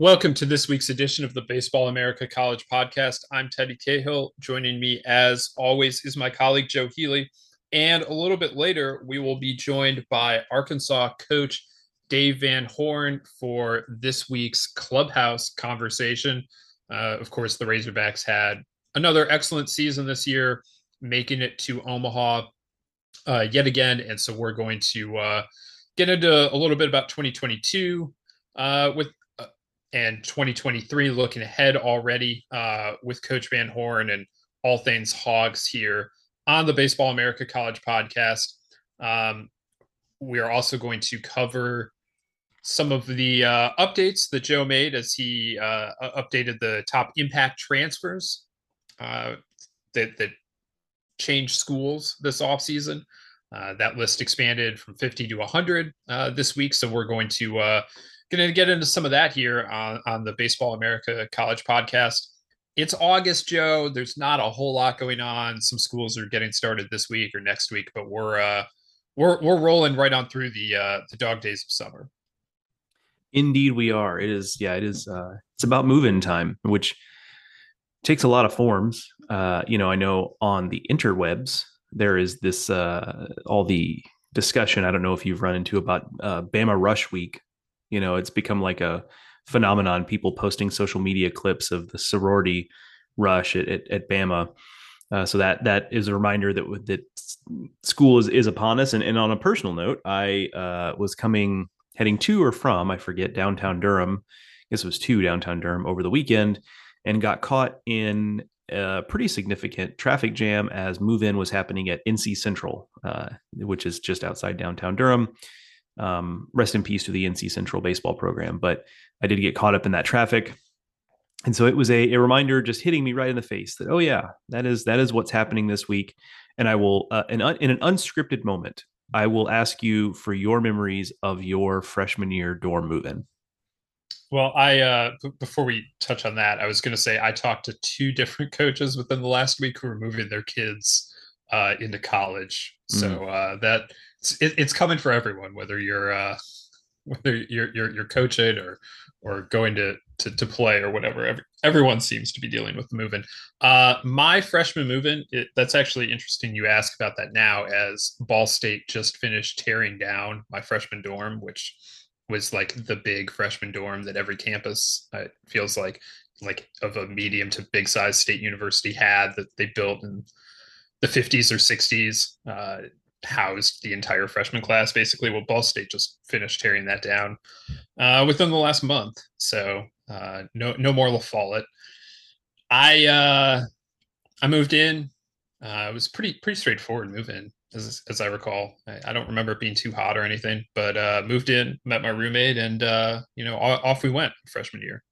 Welcome to this week's edition of the Baseball America College Podcast. I'm Teddy Cahill. Joining me, as always, is my colleague Joe Healy. And a little bit later, we will be joined by Arkansas coach Dave Van Horn for this week's clubhouse conversation. Uh, of course, the Razorbacks had another excellent season this year, making it to Omaha uh, yet again. And so we're going to uh, get into a little bit about 2022 uh, with and 2023 looking ahead already uh, with Coach Van Horn and all things Hogs here on the Baseball America College podcast. Um, we are also going to cover some of the uh, updates that Joe made as he uh, updated the top impact transfers uh, that, that changed schools this offseason. Uh, that list expanded from 50 to 100 uh, this week. So we're going to uh, going to get into some of that here on, on the Baseball America College podcast. It's August, Joe. There's not a whole lot going on. Some schools are getting started this week or next week, but we're uh, we're we're rolling right on through the uh, the dog days of summer. Indeed, we are. It is, yeah, it is. Uh, it's about move-in time, which takes a lot of forms. Uh, you know, I know on the interwebs there is this uh, all the discussion. I don't know if you've run into about uh, Bama Rush Week you know, it's become like a phenomenon. People posting social media clips of the sorority rush at, at, at Bama. Uh, so that that is a reminder that that school is is upon us. And, and on a personal note, I uh, was coming heading to or from I forget downtown Durham. I guess it was to downtown Durham over the weekend, and got caught in a pretty significant traffic jam as move in was happening at NC Central, uh, which is just outside downtown Durham. Um, rest in peace to the NC Central baseball program. But I did get caught up in that traffic. And so it was a, a reminder just hitting me right in the face that, oh, yeah, that is that is what's happening this week. And I will, uh, in, in an unscripted moment, I will ask you for your memories of your freshman year dorm move-in. Well, I uh, b- before we touch on that, I was going to say I talked to two different coaches within the last week who were moving their kids uh, into college. So mm. uh, that it's, it, it's coming for everyone, whether you're uh, whether you're, you're you're coaching or or going to to, to play or whatever. Every, everyone seems to be dealing with the moving. Uh, my freshman moving, that's actually interesting. You ask about that now, as Ball State just finished tearing down my freshman dorm, which was like the big freshman dorm that every campus uh, feels like like of a medium to big size state university had that they built in the 50s or 60s. Uh, housed the entire freshman class basically. Well, Ball State just finished tearing that down uh, within the last month, so uh, no no more La Follette. I uh, I moved in. Uh, it was pretty pretty straightforward move in, as as I recall. I, I, don't remember it being too hot or anything, but uh, moved in, met my roommate, and uh, you know off we went freshman year.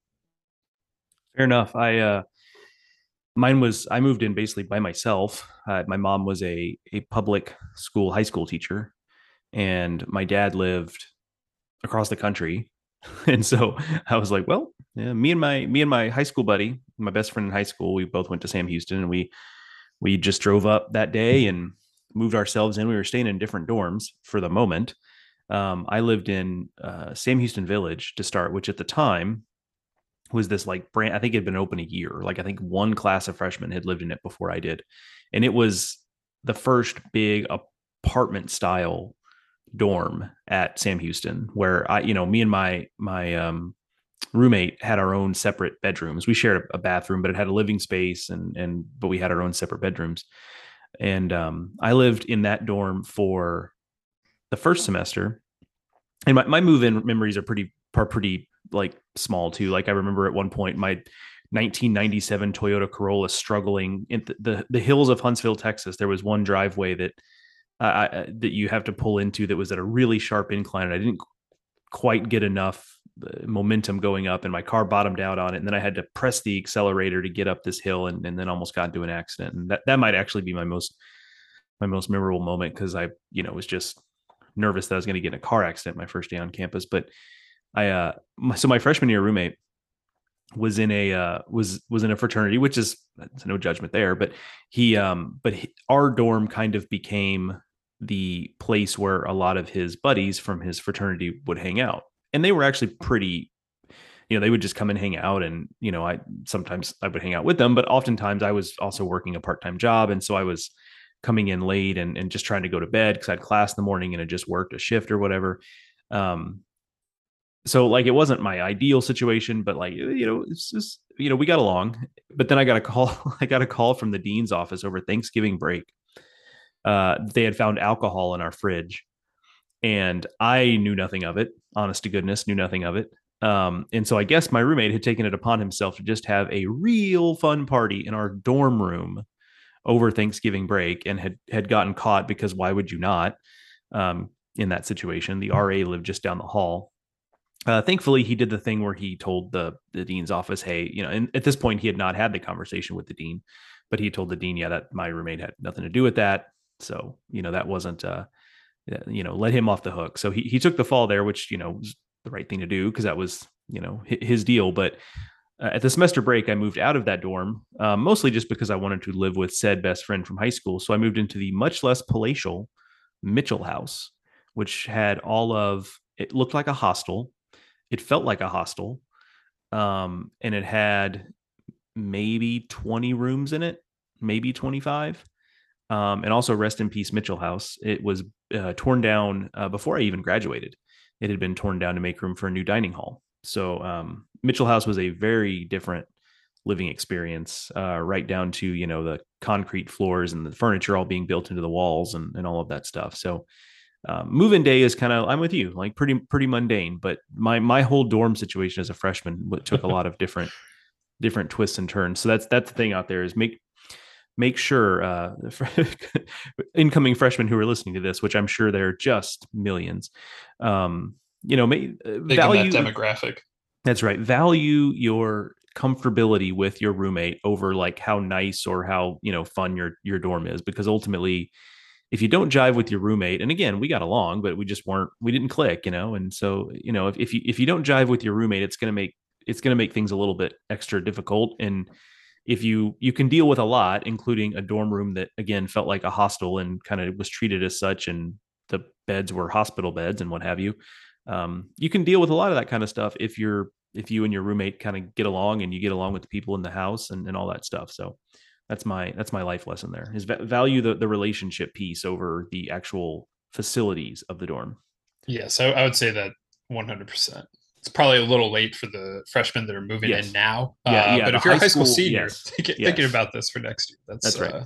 Fair enough. I uh, mine was I moved in basically by myself. Uh, my mom was a a public school high school teacher, and my dad lived across the country. And so I was like, well, yeah, me and my me and my high school buddy my best friend in high school. We both went to Sam Houston, and we we just drove up that day and moved ourselves in. We were staying in different dorms for the moment. Um, I lived in uh, Sam Houston Village to start, which at the time was this like brand. I think it had been open a year. Like I think one class of freshmen had lived in it before I did, and it was the first big apartment style dorm at Sam Houston, where I, you know, me and my my um, roommate had our own separate bedrooms. We shared a bathroom, but it had a living space, and and but we had our own separate bedrooms. And um, I lived in that dorm for the first semester, and my, my move in memories are pretty are pretty like small too. Like I remember at one point my 1997 Toyota Corolla struggling in the, the, the hills of Huntsville, Texas. There was one driveway that uh, that you have to pull into that was at a really sharp incline, and I didn't quite get enough uh, momentum going up, and my car bottomed out on it. And then I had to press the accelerator to get up this hill, and, and then almost got into an accident. And that that might actually be my most my most memorable moment because I you know was just nervous that I was going to get in a car accident my first day on campus. But I uh so my freshman year roommate was in a uh, was was in a fraternity, which is no judgment there, but he um but he, our dorm kind of became the place where a lot of his buddies from his fraternity would hang out, and they were actually pretty. You know, they would just come and hang out, and you know, I sometimes I would hang out with them, but oftentimes I was also working a part time job, and so I was coming in late and and just trying to go to bed because I had class in the morning and it just worked a shift or whatever. Um, so like it wasn't my ideal situation, but like you know, it's just you know we got along. But then I got a call. I got a call from the dean's office over Thanksgiving break. Uh, they had found alcohol in our fridge, and I knew nothing of it. Honest to goodness, knew nothing of it. Um, and so I guess my roommate had taken it upon himself to just have a real fun party in our dorm room over Thanksgiving break, and had had gotten caught because why would you not? Um, in that situation, the RA lived just down the hall uh, thankfully, he did the thing where he told the the dean's office, "Hey, you know." And at this point, he had not had the conversation with the dean, but he told the dean, "Yeah, that my roommate had nothing to do with that." So you know that wasn't, uh, you know, let him off the hook. So he he took the fall there, which you know was the right thing to do because that was you know his deal. But uh, at the semester break, I moved out of that dorm, uh, mostly just because I wanted to live with said best friend from high school. So I moved into the much less palatial Mitchell House, which had all of it looked like a hostel it felt like a hostel um, and it had maybe 20 rooms in it maybe 25 um, and also rest in peace mitchell house. It was uh, torn down uh, before i even graduated. It had been torn down to make room for a new dining hall. So um, mitchell house was a very different living experience uh, right down to you know the concrete floors and the furniture all being built into the walls and, and all of that stuff. So um, move-in day is kind of I'm with you, like pretty pretty mundane. But my my whole dorm situation as a freshman took a lot of different different twists and turns. So that's that's the thing out there is make make sure uh, incoming freshmen who are listening to this, which I'm sure there are just millions, um, you know, may, uh, value that demographic. That's right. Value your comfortability with your roommate over like how nice or how you know fun your your dorm is, because ultimately if you don't jive with your roommate, and again, we got along, but we just weren't, we didn't click, you know? And so, you know, if, if you, if you don't jive with your roommate, it's going to make, it's to make things a little bit extra difficult. And if you, you can deal with a lot, including a dorm room that again felt like a hostel and kind of was treated as such. And the beds were hospital beds and what have you. Um, you can deal with a lot of that kind of stuff if you're, if you and your roommate kind of get along and you get along with the people in the house and, and all that stuff. So, that's my that's my life lesson there is value the, the relationship piece over the actual facilities of the dorm yes I, I would say that 100% it's probably a little late for the freshmen that are moving yes. in now yeah, uh, yeah but if you're a high school, school senior yes. thinking, yes. thinking about this for next year that's, that's right uh,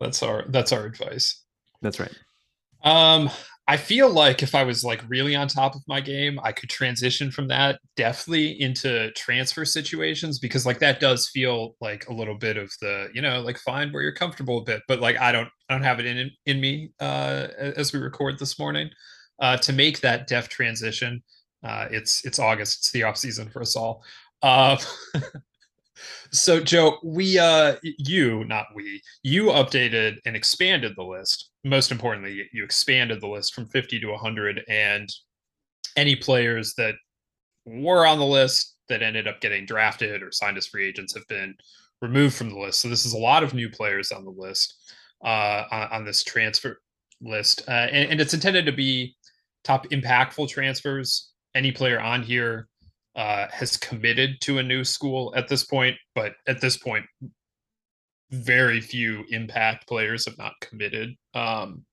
that's our that's our advice that's right um I feel like if I was like really on top of my game, I could transition from that deftly into transfer situations because like that does feel like a little bit of the, you know, like find where you're comfortable a bit, but like I don't I don't have it in in me uh as we record this morning uh to make that deft transition. Uh it's it's August, it's the off season for us all. Uh so Joe, we uh you, not we, you updated and expanded the list most importantly, you expanded the list from 50 to 100, and any players that were on the list that ended up getting drafted or signed as free agents have been removed from the list. So this is a lot of new players on the list uh, on, on, this transfer list, uh, and, and, it's intended to be top impactful transfers. Any player on here uh, has committed to a new school at this point, but at this point, very few impact players have not committed. Um,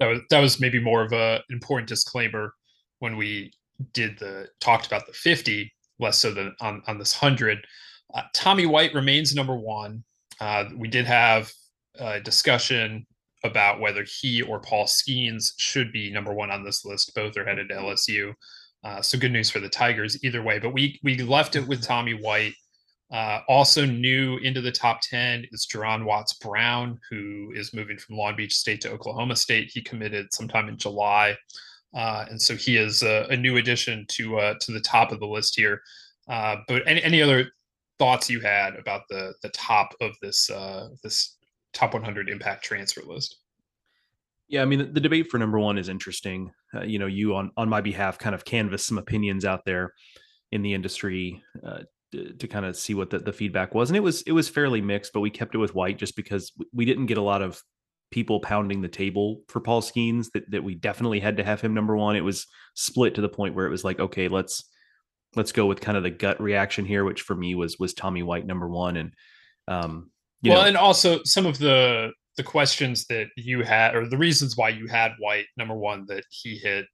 that was that was maybe more of a important disclaimer when we did the talked about the 50 less so than on on this 100 uh, tommy white remains number one. Uh, we did have a discussion about whether he or paul skenes should be number one on this list. Both are headed to lsu uh, so good news for the tigers either way but we we left it with tommy white uh, also new into the top 10 is Juaron Watts Brown, who is moving from Long Beach State to Oklahoma State. He committed sometime in July. Uh, and so he is a, a new addition to uh, to the top of the list here. Uh, but any, any other thoughts you had about the the top of this uh, this top 100 impact transfer list? Yeah, I mean the, the debate for number one is interesting. Uh, you know, you on on my behalf kind of canvass some opinions out there in the industry uh, to, to kind of see what the, the feedback was, and it was it was fairly mixed. But we kept it with White just because we didn't get a lot of people pounding the table for Paul Skenes that, that we definitely had to have him number one. It was split to the point where it was like, okay, let's let's go with kind of the gut reaction here, which for me was was Tommy White number one. And um well, know, and also some of the the questions that you had or the reasons why you had White number one that he hit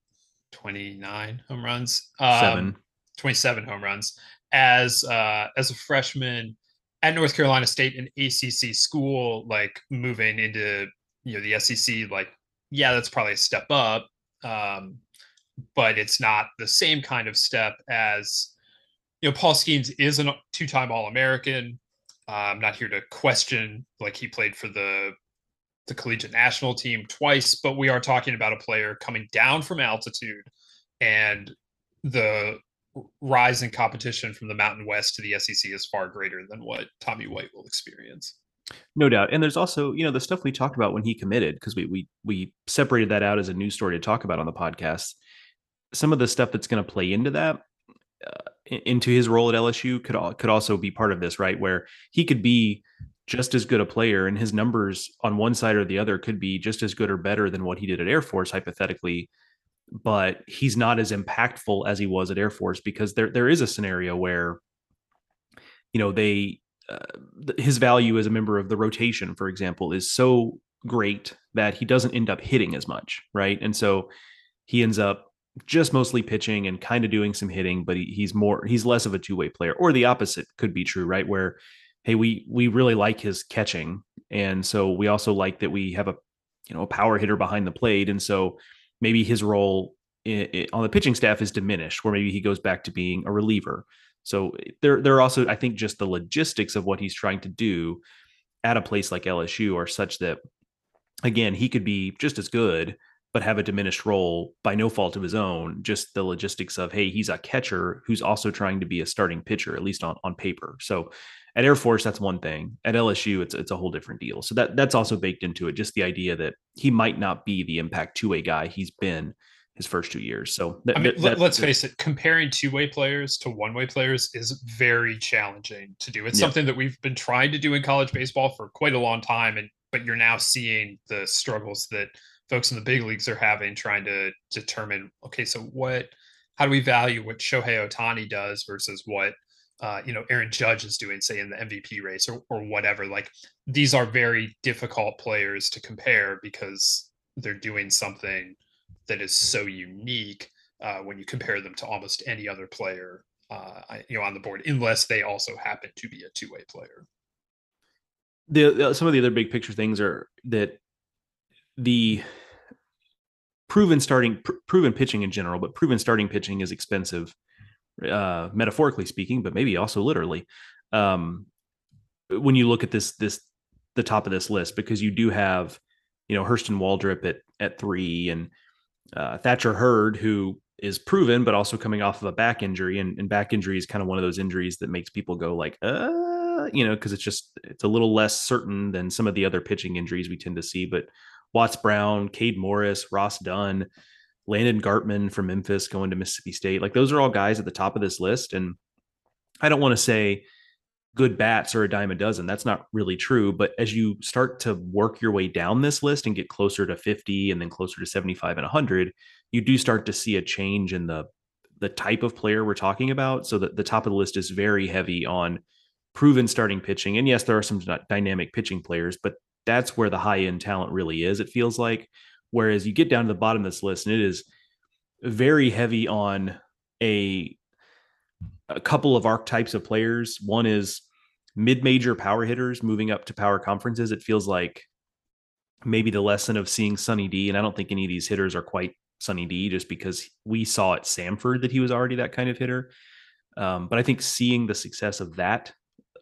29 home runs, um, seven. 27 home runs as uh as a freshman at North Carolina State, an ACC school, like moving into you know the SEC, like yeah, that's probably a step up, um, but it's not the same kind of step as you know. Paul Skenes is a two-time All-American. Uh, I'm not here to question like he played for the the collegiate national team twice, but we are talking about a player coming down from altitude and the rise in competition from the Mountain West to the SEC is far greater than what Tommy White will experience. No doubt. And there's also, you know, the stuff we talked about when he committed, because we we we separated that out as a news story to talk about on the podcast. Some of the stuff that's going to play into that, uh, into his role at LSU, could could also be part of this, right? Where he could be just as good a player, and his numbers on one side or the other could be just as good or better than what he did at Air Force, hypothetically. But he's not as impactful as he was at Air Force because there there is a scenario where, you know, they uh, his value as a member of the rotation, for example, is so great that he doesn't end up hitting as much, right? And so he ends up just mostly pitching and kind of doing some hitting, but he, he's more he's less of a two way player. Or the opposite could be true, right? Where hey, we we really like his catching, and so we also like that we have a you know a power hitter behind the plate, and so maybe his role in, in, on the pitching staff is diminished, where maybe he goes back to being a reliever. So there, there are also, I think, just the logistics of what he's trying to do at a place like LSU are such that, again, he could be just as good, but have a diminished role by no fault of his own. Just the logistics of, hey, he's a catcher who's also trying to be a starting pitcher, at least on on paper. So at Air Force, that's one thing. At LSU, it's it's a whole different deal. So that that's also baked into it. Just the idea that he might not be the impact two way guy he's been his first two years. So th- I mean, th- let's face it, comparing two way players to one way players is very challenging to do. It's yeah. something that we've been trying to do in college baseball for quite a long time, and but you're now seeing the struggles that folks in the big leagues are having trying to determine. Okay, so what? How do we value what Shohei Ohtani does versus what? Uh, you know, Aaron Judge is doing, say, in the MVP race or, or whatever. Like, these are very difficult players to compare because they're doing something that is so unique uh, when you compare them to almost any other player uh, you know on the board, unless they also happen to be a two way player. The some of the other big picture things are that the proven starting pr- proven pitching in general, but proven starting pitching is expensive, uh, metaphorically speaking, but maybe also literally. Um, when you look at this this the top of this list, because you do have you know Hurston Waldrep at at three and uh, Thatcher Hurd, who is proven, but also coming off of a back injury, and, and back injury is kind of one of those injuries that makes people go like, uh, you know, because it's just it's a little less certain than some of the other pitching injuries we tend to see. But Watts Brown, Cade Morris, Ross Dunn, Landon Gartman from Memphis going to Mississippi State. Like those are all guys at the top of this list. And I don't want to say good bats are a dime a dozen. That's not really true. But as you start to work your way down this list and get closer to 50 and then closer to 75 and 100, you do start to see a change in the the type of player we're talking about. So that the top of the list is very heavy on proven starting pitching. And yes, there are some dynamic pitching players, but that's where the high end talent really is. It feels like. Whereas you get down to the bottom of this list, and it is very heavy on a a couple of archetypes of players. One is mid-major power hitters moving up to power conferences. It feels like maybe the lesson of seeing Sunny D, and I don't think any of these hitters are quite Sunny D, just because we saw at Samford that he was already that kind of hitter. Um, but I think seeing the success of that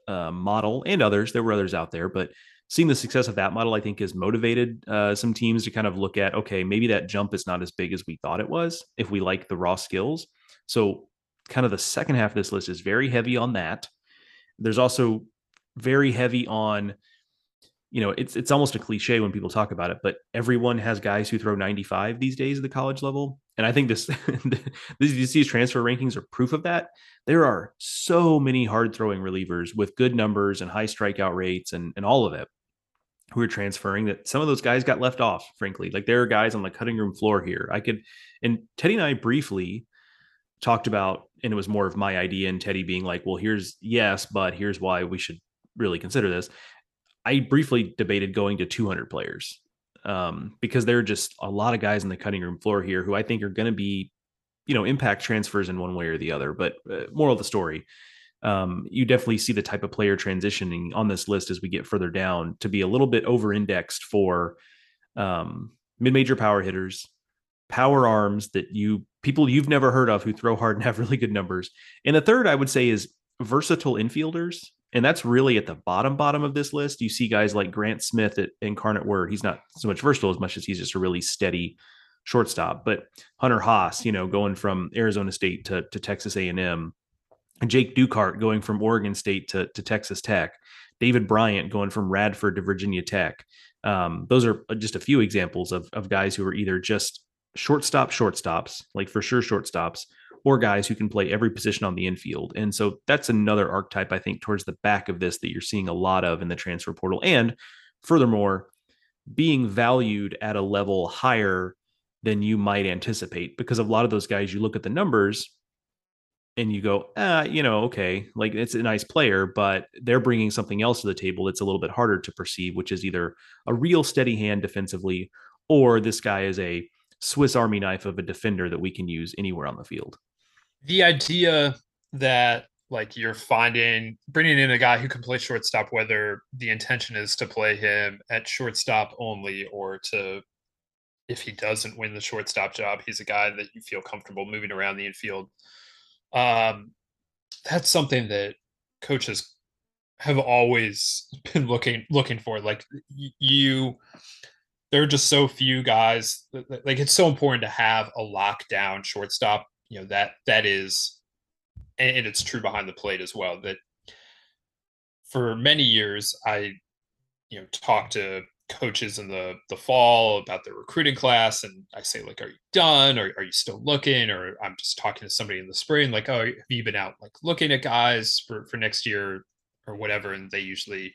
uh, model and others, there were others out there, but seeing the success of that model, I think, has motivated uh, some teams to kind of look at okay, maybe that jump is not as big as we thought it was if we like the raw skills. So, kind of the second half of this list is very heavy on that. There's also very heavy on, you know, it's it's almost a cliche when people talk about it, but everyone has guys who throw 95 these days at the college level, and I think this these, these transfer rankings are proof of that. There are so many hard throwing relievers with good numbers and high strikeout rates and and all of it who are transferring that some of those guys got left off, frankly. Like there are guys on the cutting room floor here. I could, and Teddy and I briefly talked about, and it was more of my idea, and Teddy being like, well, here's yes, but here's why we should really consider this. I briefly debated going to 200 players um, because there are just a lot of guys on the cutting room floor here who I think are going to be, you know, impact transfers in one way or the other. But uh, moral of the story, um, you definitely see the type of player transitioning on this list as we get further down to be a little bit over indexed for um, mid major power hitters, power arms that you people you've never heard of who throw hard and have really good numbers. And the third I would say is versatile infielders. And that's really at the bottom bottom of this list. You see guys like Grant Smith at Incarnate Word. He's not so much versatile as much as he's just a really steady shortstop. But Hunter Haas, you know, going from Arizona State to, to Texas A&M, Jake Ducart going from Oregon State to, to Texas Tech, David Bryant going from Radford to Virginia Tech. Um, those are just a few examples of, of guys who are either just shortstop shortstops, like for sure shortstops, or guys who can play every position on the infield. And so that's another archetype, I think, towards the back of this that you're seeing a lot of in the transfer portal. And furthermore, being valued at a level higher than you might anticipate because a lot of those guys, you look at the numbers and you go, ah, you know, okay, like it's a nice player, but they're bringing something else to the table that's a little bit harder to perceive, which is either a real steady hand defensively, or this guy is a Swiss Army knife of a defender that we can use anywhere on the field. The idea that like you're finding bringing in a guy who can play shortstop, whether the intention is to play him at shortstop only or to if he doesn't win the shortstop job, he's a guy that you feel comfortable moving around the infield um, that's something that coaches have always been looking looking for. Like you, there are just so few guys. Like it's so important to have a lockdown shortstop. You know that that is, and it's true behind the plate as well. That for many years, I, you know, talked to coaches in the the fall about their recruiting class and i say like are you done? Or are you still looking? Or i'm just talking to somebody in the spring like oh have you been out like looking at guys for for next year? Or whatever and they usually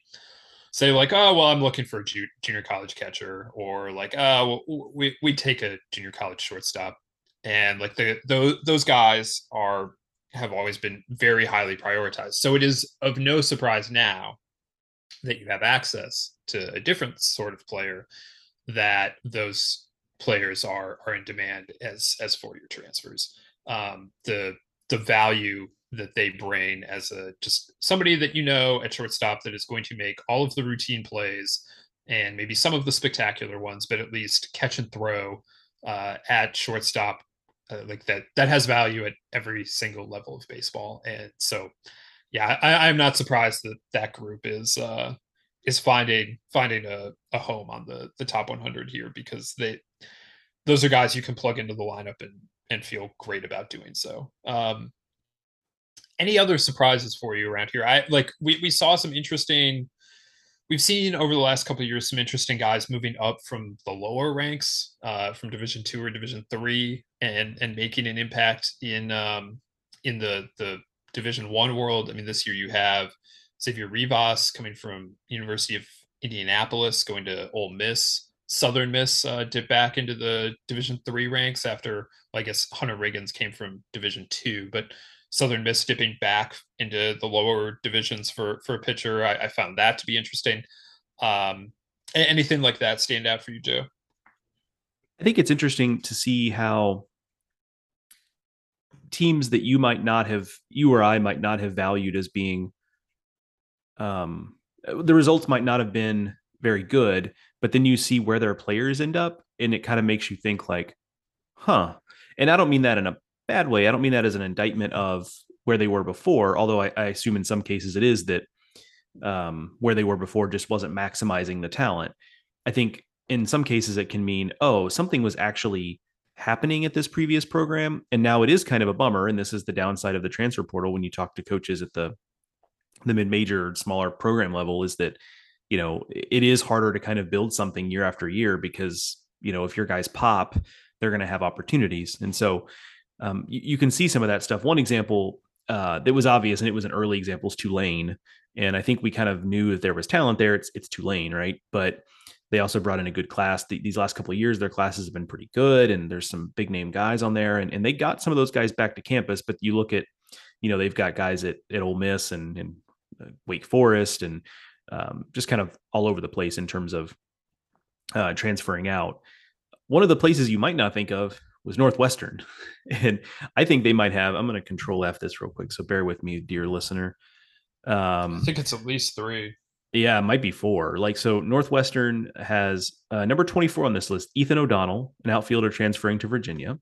say like oh well i'm looking for a ju- junior college catcher or like oh well, we we take a junior college shortstop. And like the those those guys are have always been very highly prioritized. So it is of no surprise now that you have access to a different sort of player that those players are are in demand as as four year transfers. Um, the the value that they bring as a just somebody that you know at shortstop that is going to make all of the routine plays and maybe some of the spectacular ones, but at least catch and throw uh, at shortstop. Uh, like that, that has value at every single level of baseball. And so, yeah, I, I'm not surprised that that group is uh, is finding finding a, a home on the the top 100 here because they those are guys you can plug into the lineup and and feel great about doing so. Um, any other surprises for you around here? I like we we saw some interesting we've seen over the last couple of years some interesting guys moving up from the lower ranks, uh, from Division two or Division three, and and making an impact in um, in the the Division one world. I mean, this year you have Xavier Rivas coming from University of Indianapolis, going to Ole Miss. Southern Miss uh, dipped back into the Division three ranks after, well, I guess Hunter Riggins came from Division two, but Southern Miss dipping back into the lower divisions for for a pitcher. I, I found that to be interesting. Um, anything like that stand out for you, Joe? I think it's interesting to see how teams that you might not have, you or I might not have valued as being, um, the results might not have been very good, but then you see where their players end up, and it kind of makes you think like, huh. And I don't mean that in a bad way. I don't mean that as an indictment of where they were before, although I, I assume in some cases it is that um, where they were before just wasn't maximizing the talent. I think in some cases it can mean, oh, something was actually happening at this previous program, and now it is kind of a bummer. And this is the downside of the transfer portal when you talk to coaches at the the mid-major, smaller program level, is that you know it is harder to kind of build something year after year because you know if your guys pop, they're going to have opportunities, and so um, you, you, can see some of that stuff. One example uh, that was obvious, and it was an early example, is Tulane. And I think we kind of knew that there was talent there. It's it's Tulane, right? But they also brought in a good class. The, these last couple of years, their classes have been pretty good, and there's some big name guys on there, and, and they got some of those guys back to campus. But you look at, you know, they've got guys at at Ole Miss and, and Wake Forest, and um, just kind of all over the place in terms of uh, transferring out. One of the places you might not think of was Northwestern. And I think they might have, I'm going to control F this real quick. So bear with me, dear listener. Um, I think it's at least three. Yeah, it might be four. Like, so Northwestern has uh, number 24 on this list, Ethan O'Donnell, an outfielder transferring to Virginia.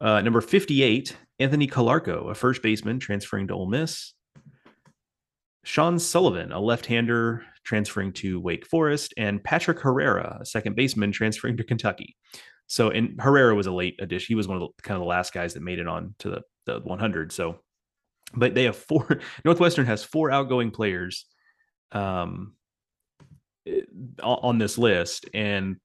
Uh, number 58, Anthony Calarco, a first baseman transferring to Ole Miss. Sean Sullivan, a left hander transferring to Wake Forest. And Patrick Herrera, a second baseman transferring to Kentucky. So, and Herrera was a late addition. He was one of the kind of the last guys that made it on to the, the 100. So, but they have four, Northwestern has four outgoing players um, eh, on this list, and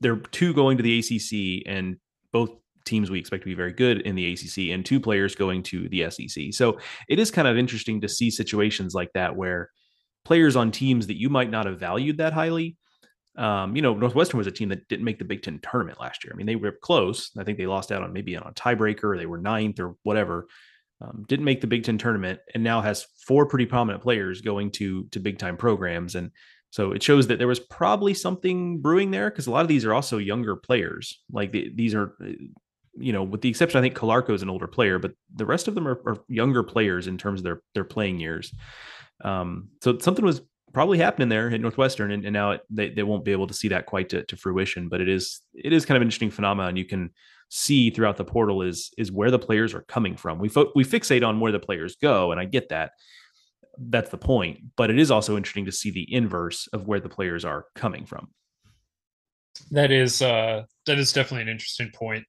there are two going to the ACC, and both teams we expect to be very good in the ACC, and two players going to the SEC. So it is kind of interesting to see situations like that where players on teams that you might not have valued that highly um, you know, Northwestern was a team that didn't make the Big Ten tournament last year. I mean, they were close. I think they lost out on maybe on a tiebreaker. They were ninth or whatever. Um, didn't make the Big Ten tournament, and now has four pretty prominent players going to to big time programs. And so it shows that there was probably something brewing there because a lot of these are also younger players. Like the, these are, you know, with the exception, I think Calarco is an older player, but the rest of them are, are younger players in terms of their their playing years. Um, so something was probably happening there at Northwestern, and, and now it, they they won't be able to see that quite to, to fruition. But it is it is kind of an interesting phenomenon. You can see throughout the portal is is where the players are coming from. We fo- we fixate on where the players go, and I get that. That's the point. But it is also interesting to see the inverse of where the players are coming from. That is uh, that is definitely an interesting point.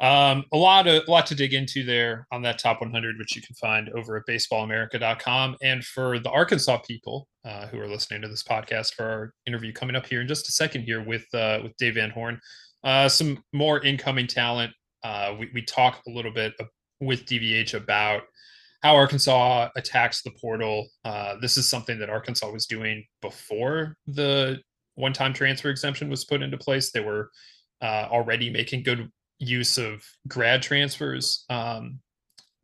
Um, a lot of a lot to dig into there on that top 100, which you can find over at baseballamerica.com. And for the Arkansas people uh, who are listening to this podcast, for our interview coming up here in just a second here with uh, with Dave Van Horn, uh, some more incoming talent. Uh, we we talk a little bit with DVH about how Arkansas attacks the portal. Uh, this is something that Arkansas was doing before the one-time transfer exemption was put into place. They were uh, already making good use of grad transfers, um,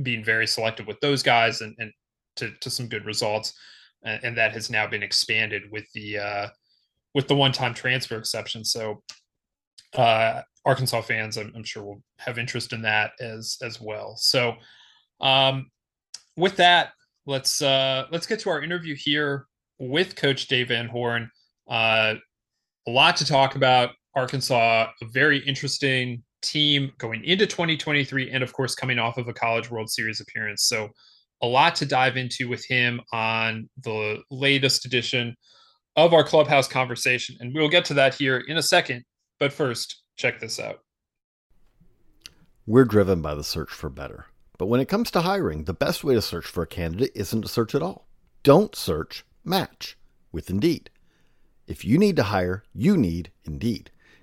being very selective with those guys and, and to, to some good results. And, and that has now been expanded with the uh, with the one-time transfer exception. So uh, Arkansas fans, I'm, I'm, sure will have interest in that as as well. So um, with that, let's uh, let's get to our interview here with Coach Dave Van Horn. Uh, a lot to talk about. Arkansas, a very interesting team going into 2023 and of course coming off of a college world series appearance. So a lot to dive into with him on the latest edition of our clubhouse conversation and we'll get to that here in a second. But first check this out. We're driven by the search for better. But when it comes to hiring the best way to search for a candidate isn't to search at all. Don't search match with Indeed. If you need to hire, you need Indeed.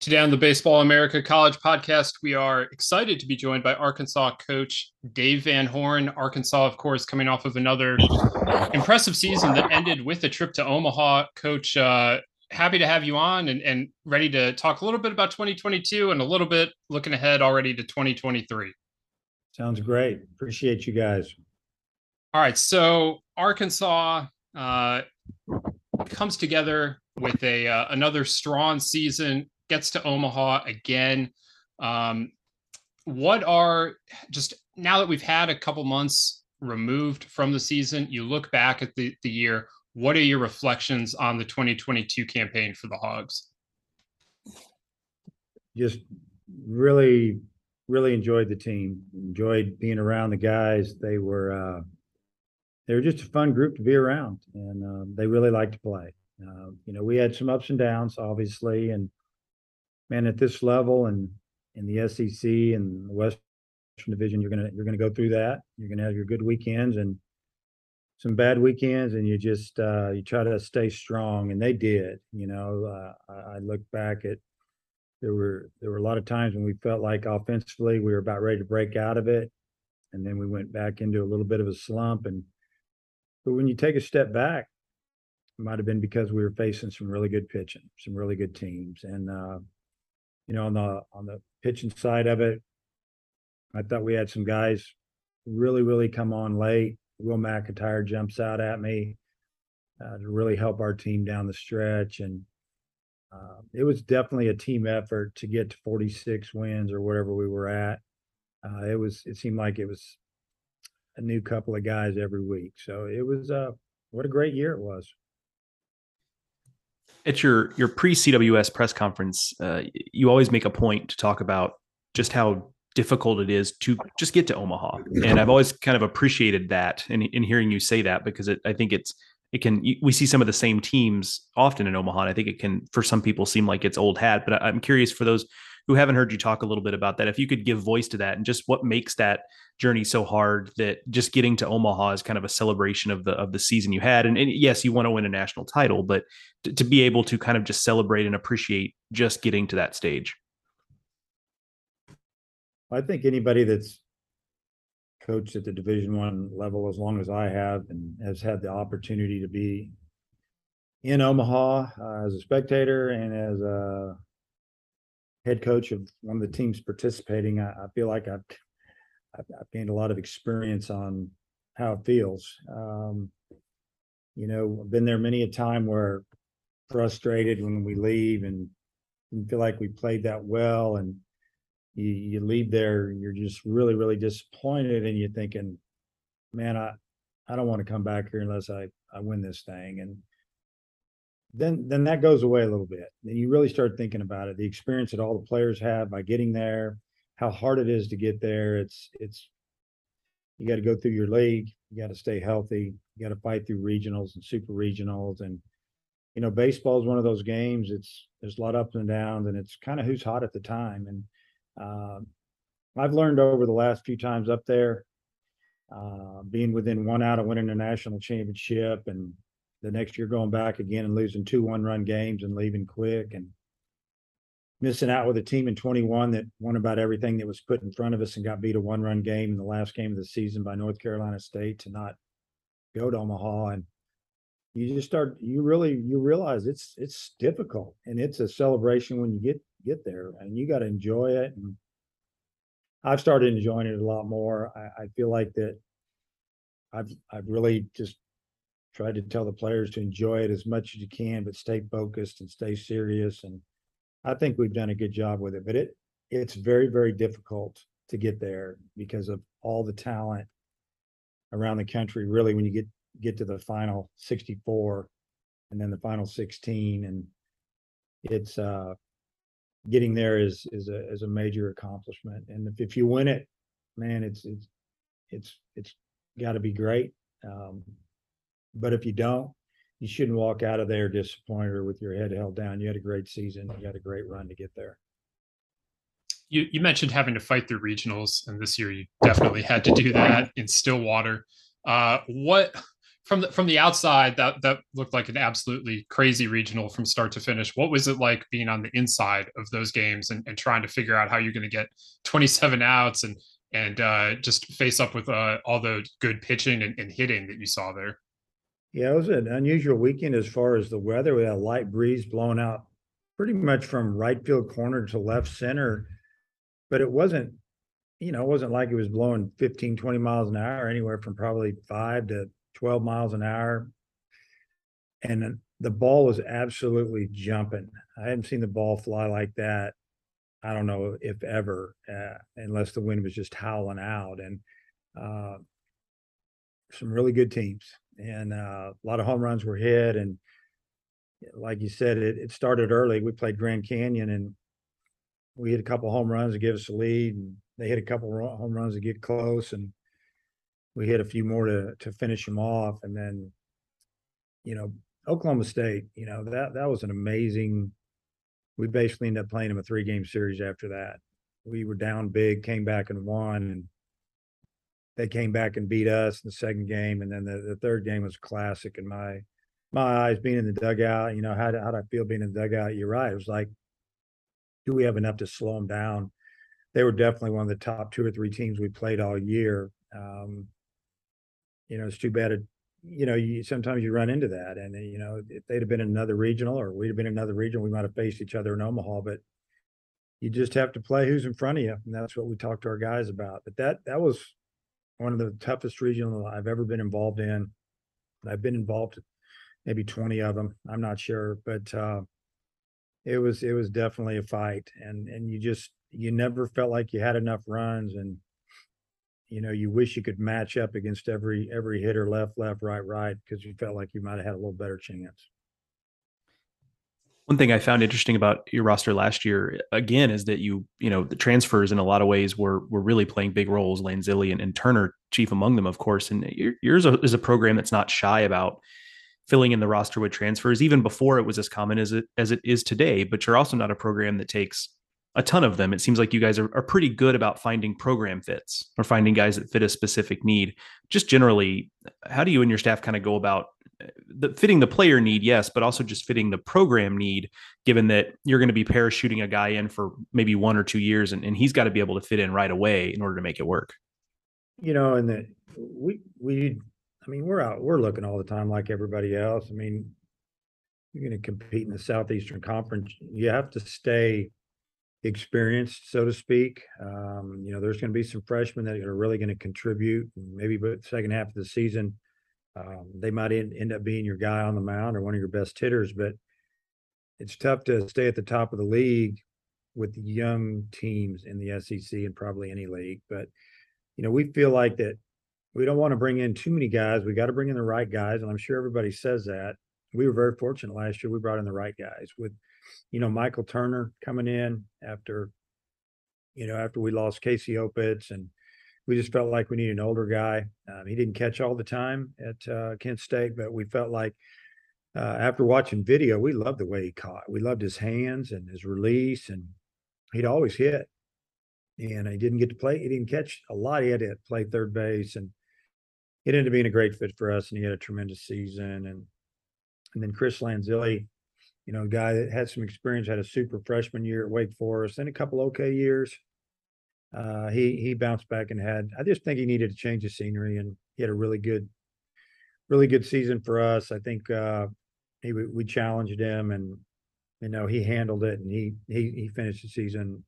Today on the Baseball America College podcast, we are excited to be joined by Arkansas coach Dave Van Horn. Arkansas, of course, coming off of another impressive season that ended with a trip to Omaha. Coach, uh, happy to have you on and, and ready to talk a little bit about 2022 and a little bit looking ahead already to 2023. Sounds great. Appreciate you guys. All right. So, Arkansas uh, comes together with a uh, another strong season gets to Omaha again. Um, what are just now that we've had a couple months removed from the season, you look back at the, the year, what are your reflections on the 2022 campaign for the Hogs? Just really, really enjoyed the team. Enjoyed being around the guys. They were uh, they were just a fun group to be around, and um, they really liked to play. Uh, you know, we had some ups and downs, obviously, and man, at this level and in the SEC and the Western Division, you're gonna you're gonna go through that. You're gonna have your good weekends and some bad weekends, and you just uh, you try to stay strong, and they did. You know, uh, I, look back at there were there were a lot of times when we felt like offensively we were about ready to break out of it, and then we went back into a little bit of a slump. And but when you take a step back, it might have been because we were facing some really good pitching, some really good teams, and uh, you know, on the on the pitching side of it, I thought we had some guys really, really come on late. Will McIntyre jumps out at me uh, to really help our team down the stretch, and uh, it was definitely a team effort to get to 46 wins or whatever we were at. Uh, it was it seemed like it was a new couple of guys every week, so it was uh, what a great year it was at your your pre CWS press conference, uh, you always make a point to talk about just how difficult it is to just get to Omaha, and I've always kind of appreciated that in, in hearing you say that because it, I think it's it can we see some of the same teams often in Omaha. And I think it can for some people seem like it's old hat, but I'm curious for those who haven't heard you talk a little bit about that, if you could give voice to that and just what makes that journey so hard that just getting to Omaha is kind of a celebration of the of the season you had. And, and yes, you want to win a national title, but to, to be able to kind of just celebrate and appreciate just getting to that stage. I think anybody that's coached at the division one level as long as I have and has had the opportunity to be in Omaha uh, as a spectator and as a head coach of one of the teams participating, I, I feel like I've, I've, I've gained a lot of experience on how it feels. Um, you know, I've been there many a time where frustrated when we leave and feel like we played that well and you, you leave there you're just really really disappointed and you're thinking man i I don't want to come back here unless I I win this thing. And then then that goes away a little bit. Then you really start thinking about it. The experience that all the players have by getting there, how hard it is to get there. It's it's you got to go through your league. You got to stay healthy. You got to fight through regionals and super regionals. And you know, baseball is one of those games. It's there's a lot of ups and downs, and it's kind of who's hot at the time. And uh, I've learned over the last few times up there, uh, being within one out of winning a national championship, and the next year going back again and losing two one run games and leaving quick, and missing out with a team in 21 that won about everything that was put in front of us and got beat a one run game in the last game of the season by North Carolina State to not go to Omaha and you just start you really you realize it's it's difficult and it's a celebration when you get get there and you got to enjoy it and I've started enjoying it a lot more. I, I feel like that I've I've really just tried to tell the players to enjoy it as much as you can, but stay focused and stay serious and I think we've done a good job with it, but it it's very very difficult to get there because of all the talent around the country. Really, when you get get to the final 64 and then the final 16, and it's uh, getting there is is a is a major accomplishment. And if, if you win it, man, it's it's it's it's got to be great. Um, but if you don't, you shouldn't walk out of there disappointed or with your head held down. You had a great season. You had a great run to get there. You, you mentioned having to fight through regionals, and this year you definitely had to do that in Stillwater. Uh, what from the from the outside that that looked like an absolutely crazy regional from start to finish. What was it like being on the inside of those games and, and trying to figure out how you're going to get 27 outs and and uh, just face up with uh, all the good pitching and, and hitting that you saw there? Yeah, it was an unusual weekend as far as the weather. We had a light breeze blowing out pretty much from right field corner to left center, but it wasn't, you know, it wasn't like it was blowing 15, 20 miles an hour, anywhere from probably five to 12 miles an hour. And the ball was absolutely jumping. I hadn't seen the ball fly like that. I don't know if ever, uh, unless the wind was just howling out. And uh, some really good teams and uh, a lot of home runs were hit. And like you said, it, it started early. We played Grand Canyon, and we hit a couple home runs to give us a lead, and they hit a couple home runs to get close, and we hit a few more to to finish them off. And then, you know, Oklahoma State, you know that that was an amazing. We basically ended up playing them a three game series after that. We were down big, came back and won, and they came back and beat us in the second game, and then the, the third game was classic in my my eyes. Being in the dugout, you know how how did I feel being in the dugout? You're right. It was like, do we have enough to slow them down? They were definitely one of the top two or three teams we played all year. Um, you know, it's too bad. It, you know, you sometimes you run into that, and you know, if they'd have been in another regional or we'd have been in another region, we might have faced each other in Omaha. But you just have to play who's in front of you, and that's what we talked to our guys about. But that that was one of the toughest regional I've ever been involved in. I've been involved maybe 20 of them. I'm not sure, but uh, it was it was definitely a fight, and and you just you never felt like you had enough runs, and you know you wish you could match up against every every hitter left left right right because you felt like you might have had a little better chance. One thing I found interesting about your roster last year, again, is that you, you know, the transfers in a lot of ways were were really playing big roles. Lanzilli and, and Turner, chief among them, of course. And yours is a program that's not shy about filling in the roster with transfers, even before it was as common as it as it is today. But you're also not a program that takes a ton of them. It seems like you guys are, are pretty good about finding program fits or finding guys that fit a specific need. Just generally, how do you and your staff kind of go about uh, the fitting the player need, yes, but also just fitting the program need, given that you're going to be parachuting a guy in for maybe one or two years and, and he's got to be able to fit in right away in order to make it work. You know, and that we we I mean, we're out, we're looking all the time like everybody else. I mean, you're going to compete in the Southeastern Conference. You have to stay experienced, so to speak. Um, you know, there's going to be some freshmen that are really going to contribute, maybe but second half of the season um, they might end, end up being your guy on the mound or one of your best hitters, but it's tough to stay at the top of the league with young teams in the SEC and probably any league. But you know, we feel like that we don't want to bring in too many guys. We got to bring in the right guys, and I'm sure everybody says that. We were very fortunate last year. We brought in the right guys with, you know, Michael Turner coming in after, you know, after we lost Casey Opitz, and we just felt like we needed an older guy. Um, he didn't catch all the time at uh, Kent State, but we felt like uh, after watching video, we loved the way he caught. We loved his hands and his release, and he'd always hit. And he didn't get to play. He didn't catch a lot. He had to play third base, and it ended up being a great fit for us. And he had a tremendous season. And and then Chris Lanzilli, you know, guy that had some experience, had a super freshman year at Wake Forest, and a couple okay years. Uh, he he bounced back and had. I just think he needed to change the scenery, and he had a really good, really good season for us. I think uh, he we challenged him, and you know he handled it, and he he he finished the season,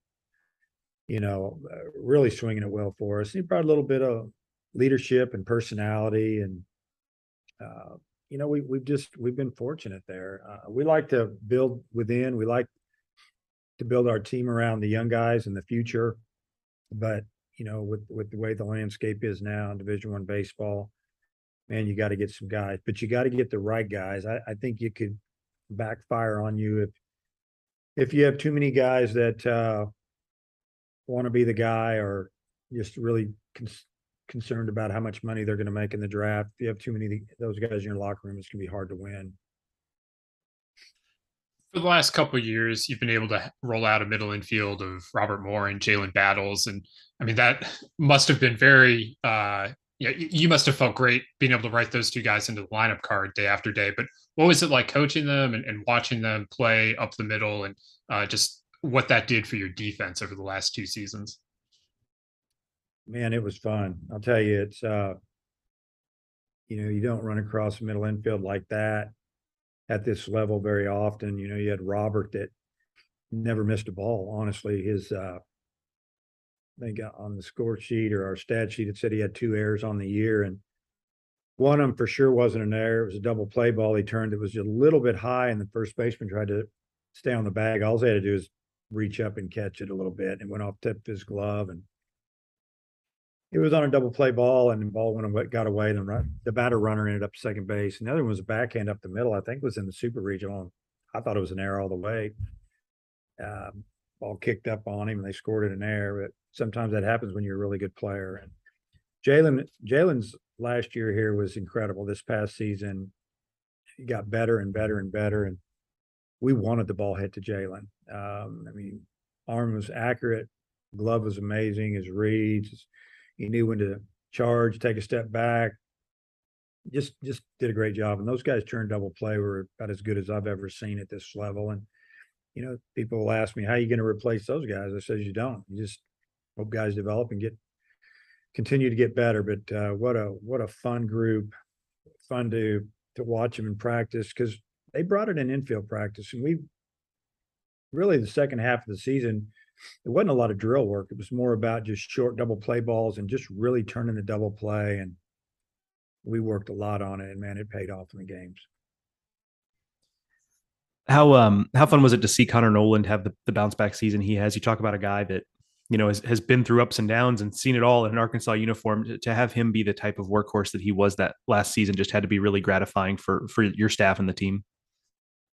you know, uh, really swinging it well for us. He brought a little bit of leadership and personality, and uh, you know we we've just we've been fortunate there. Uh, we like to build within. We like to build our team around the young guys in the future, but you know with with the way the landscape is now in Division One baseball man, you got to get some guys, but you got to get the right guys. I, I think you could backfire on you if if you have too many guys that uh, want to be the guy or just really con- concerned about how much money they're going to make in the draft. If you have too many of those guys in your locker room, it's going to be hard to win. For the last couple years, you've been able to roll out a middle infield of Robert Moore and Jalen Battles, and I mean that must have been very uh, yeah, you must have felt great being able to write those two guys into the lineup card day after day. But what was it like coaching them and, and watching them play up the middle and uh, just what that did for your defense over the last two seasons? Man, it was fun. I'll tell you, it's uh, you know, you don't run across middle infield like that at this level very often. You know, you had Robert that never missed a ball. Honestly, his uh, I think on the score sheet or our stat sheet, it said he had two errors on the year, and one of them for sure wasn't an error. It was a double play ball he turned. It was a little bit high, and the first baseman tried to stay on the bag. All he had to do is reach up and catch it a little bit, and went off tip of his glove, and it was on a double play ball, and the ball went and got away. And the, the batter runner ended up second base, and the other one was a backhand up the middle. I think was in the super regional. I thought it was an error all the way. Um, ball kicked up on him, and they scored it in air, but sometimes that happens when you're a really good player. And Jalen, Jalen's last year here was incredible. This past season, he got better and better and better. And we wanted the ball hit to Jalen. Um, I mean, arm was accurate, glove was amazing. His reads, he knew when to charge, take a step back. Just, just did a great job. And those guys turned double play were about as good as I've ever seen at this level. And you know, people will ask me, "How are you going to replace those guys?" I says, "You don't. You just hope guys develop and get continue to get better. But uh, what a what a fun group, fun to to watch them in practice because they brought it in infield practice, and we really the second half of the season. It wasn't a lot of drill work. It was more about just short double play balls and just really turning the double play. And we worked a lot on it, and man, it paid off in the games. How um how fun was it to see Connor Noland have the, the bounce back season he has? You talk about a guy that you know, has, has been through ups and downs and seen it all in an Arkansas uniform. To, to have him be the type of workhorse that he was that last season just had to be really gratifying for for your staff and the team.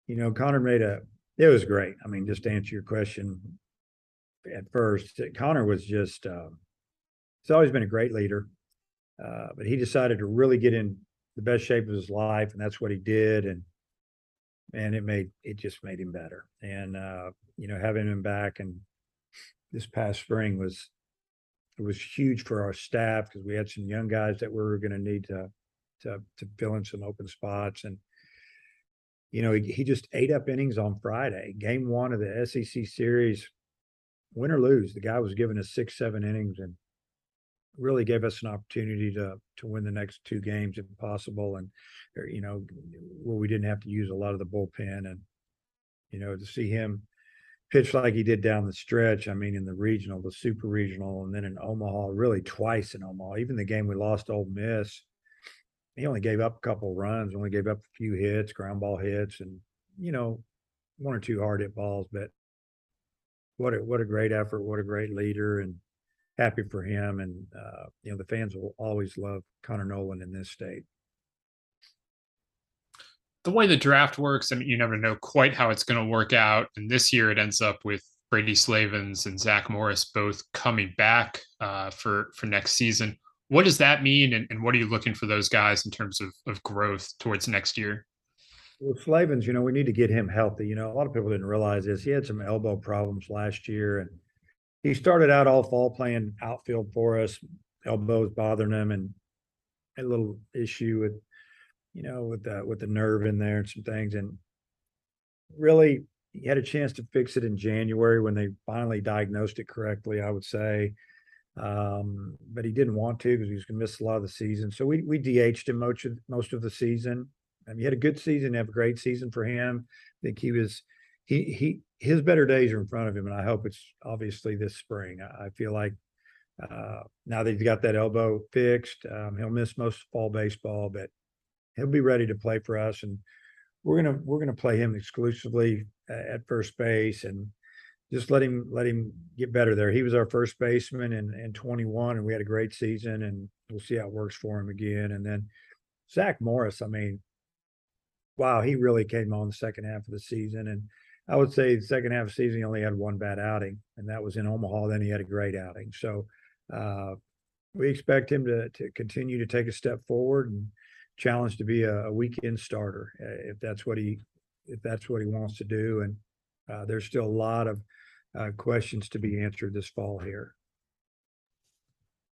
You know, Connor made a. It was great. I mean, just to answer your question, at first, Connor was just. Uh, he's always been a great leader, uh, but he decided to really get in the best shape of his life, and that's what he did. And and it made it just made him better. And uh, you know, having him back and this past spring was it was huge for our staff because we had some young guys that we were going to need to to to fill in some open spots and you know he, he just ate up innings on Friday game one of the SEC series win or lose the guy was giving us six seven innings and really gave us an opportunity to to win the next two games if possible and uh, you know where we didn't have to use a lot of the bullpen and you know to see him pitch like he did down the stretch. I mean, in the regional, the super regional, and then in Omaha, really twice in Omaha. Even the game we lost Ole Miss, he only gave up a couple runs, only gave up a few hits, ground ball hits, and you know, one or two hard hit balls. But what a what a great effort! What a great leader! And happy for him. And, uh, you know, the fans will always love Connor Noland in this state. The way the draft works, I mean, you never know quite how it's going to work out. And this year it ends up with Brady Slavens and Zach Morris both coming back uh, for for next season. What does that mean, and, and, what are you looking for those guys in terms of, of growth towards next year? Well, Slavens, you know, we need to get him healthy. You know, a lot of people didn't realize this. He had some elbow problems last year, and he started out all fall playing outfield for us. Elbows bothering him, and a little issue with, you know, with the with the nerve in there and some things. And really, he had a chance to fix it in January when they finally diagnosed it correctly. I would say um, but he didn't want to because he was going to miss a lot of the season. So we we DH'd him most of most of the season. Um, he had a good season, have a great season for him. I think he was he he his better days are in front of him, and I hope it's obviously this spring. I, I feel like uh, now that he's got that elbow fixed, um, he'll miss most of fall baseball, but he'll be ready to play for us. And we're gonna we're gonna play him exclusively at first base and just let him let him get better there. He was our first baseman in, in 21, and we had a great season, and we'll see how it works for him again. And then Zach Morris, I mean, wow, he really came on the second half of the season. And I would say the second half of the season, he only had one bad outing, and that was in Omaha. Then he had a great outing. So uh, we expect him to to continue to take a step forward and challenge to be a, a weekend starter uh, if that's what he if that's what he wants to do. And uh, there's still a lot of uh, questions to be answered this fall here.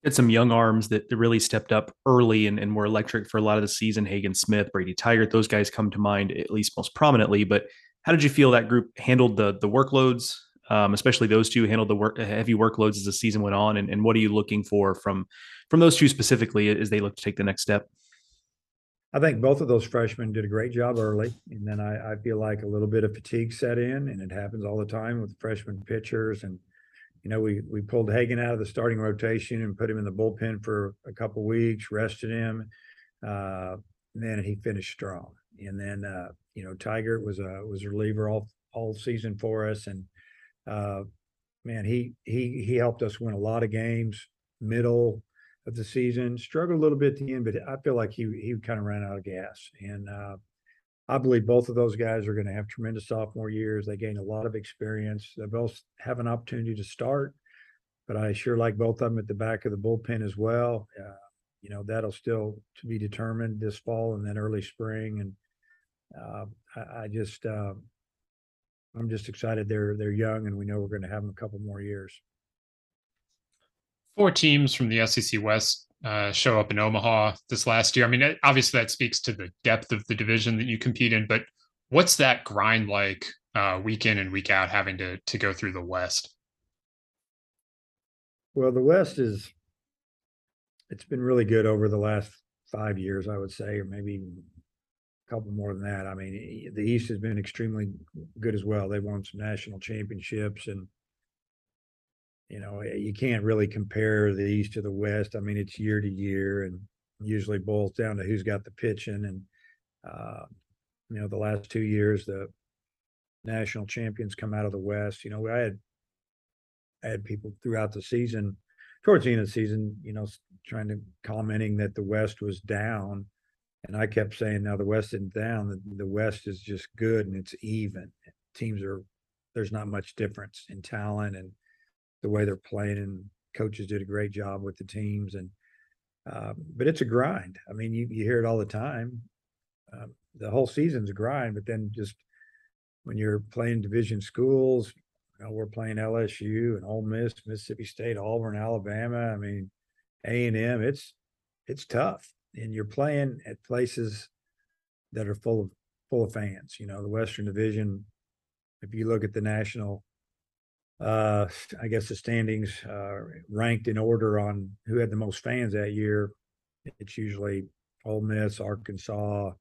Had some young arms that, that really stepped up early and, and were electric for a lot of the season. Hagen Smith, Brady Tygart, those guys come to mind at least most prominently. But how did you feel that group handled the the workloads, um, especially those two handled the work heavy workloads as the season went on? And, and what are you looking for from from those two specifically as they look to take the next step? I think both of those freshmen did a great job early, and then I, I feel like a little bit of fatigue set in, and it happens all the time with freshman pitchers. And you know, we we pulled Hagen out of the starting rotation and put him in the bullpen for a couple weeks, rested him, uh, and then he finished strong. And then uh, you know, Tygart was a was a reliever all all season for us, and uh, man, he he he helped us win a lot of games, middle of the season. Struggled a little bit at the end, but I feel like he he kind of ran out of gas. And uh, I believe both of those guys are going to have tremendous sophomore years. They gain a lot of experience. They both have an opportunity to start, but I sure like both of them at the back of the bullpen as well. Uh, you know that'll still to be determined this fall and then early spring. And uh, I, I, just uh, I'm just excited they're they're young and we know we're going to have them a couple more years four teams from the SEC West uh, show up in Omaha this last year. I mean, obviously that speaks to the depth of the division that you compete in, but what's that grind like uh, week in and week out having to to go through the West? Well, the West is it's been really good over the last five years, I would say, or maybe a couple more than that. I mean, the East has been extremely good as well. They've won some national championships and you know, eh, you can't really compare the East to the West. I mean, it's year to year and usually boils down to who's got the pitching. And, uh, you know, the last two years, the national champions come out of the West. You know, I had, I had people throughout the season, towards the end of the season, you know, trying to commenting that the West was down. And I kept saying, now the West isn't down. The, the West is just good and it's even. Teams are, there's not much difference in talent and, the way they're playing and coaches did a great job with the teams and uh, but it's a grind. I mean, you, you hear it all the time. Um, the whole season's a grind, but then just when you're playing division schools, you know, we're playing LSU and Ole Miss, Mississippi State, Auburn, Alabama. I mean, A and M. It's it's tough, and you're playing at places that are full of full of fans. You know, the Western Division. If you look at the national uh, I guess the standings uh, ranked in order on who had the most fans that year. It's usually Ole Miss, Arkansas,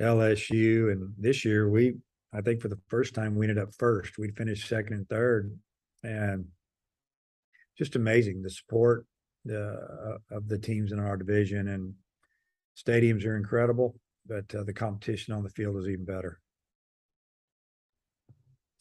LSU, and this year we, I think for the first time, we ended up first. We finished second and third, and just amazing the support uh, of the teams in our division and stadiums are incredible, but uh, the competition on the field is even better.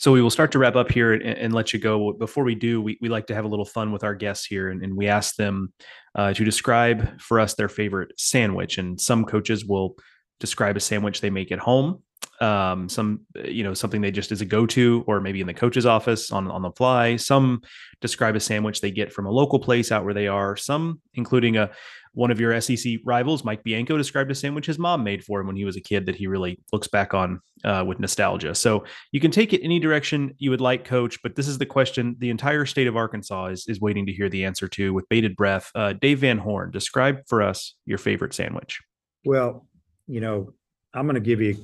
So we will start to wrap up here and, and, let you go. Before we do, we, we like to have a little fun with our guests here, and, and we ask them uh, to describe for us their favorite sandwich. And some coaches will describe a sandwich they make at home, um, some you know something they just as a go-to, or maybe in the coach's office on on the fly. Some describe a sandwich they get from a local place out where they are. Some, including a one of your SEC rivals, Mike Bianco, described a sandwich his mom made for him when he was a kid that he really looks back on uh, with nostalgia. So you can take it any direction you would like, Coach. But this is the question the entire state of Arkansas is, is waiting to hear the answer to with bated breath. Uh, Dave Van Horn, describe for us your favorite sandwich. Well, you know, I'm going to give you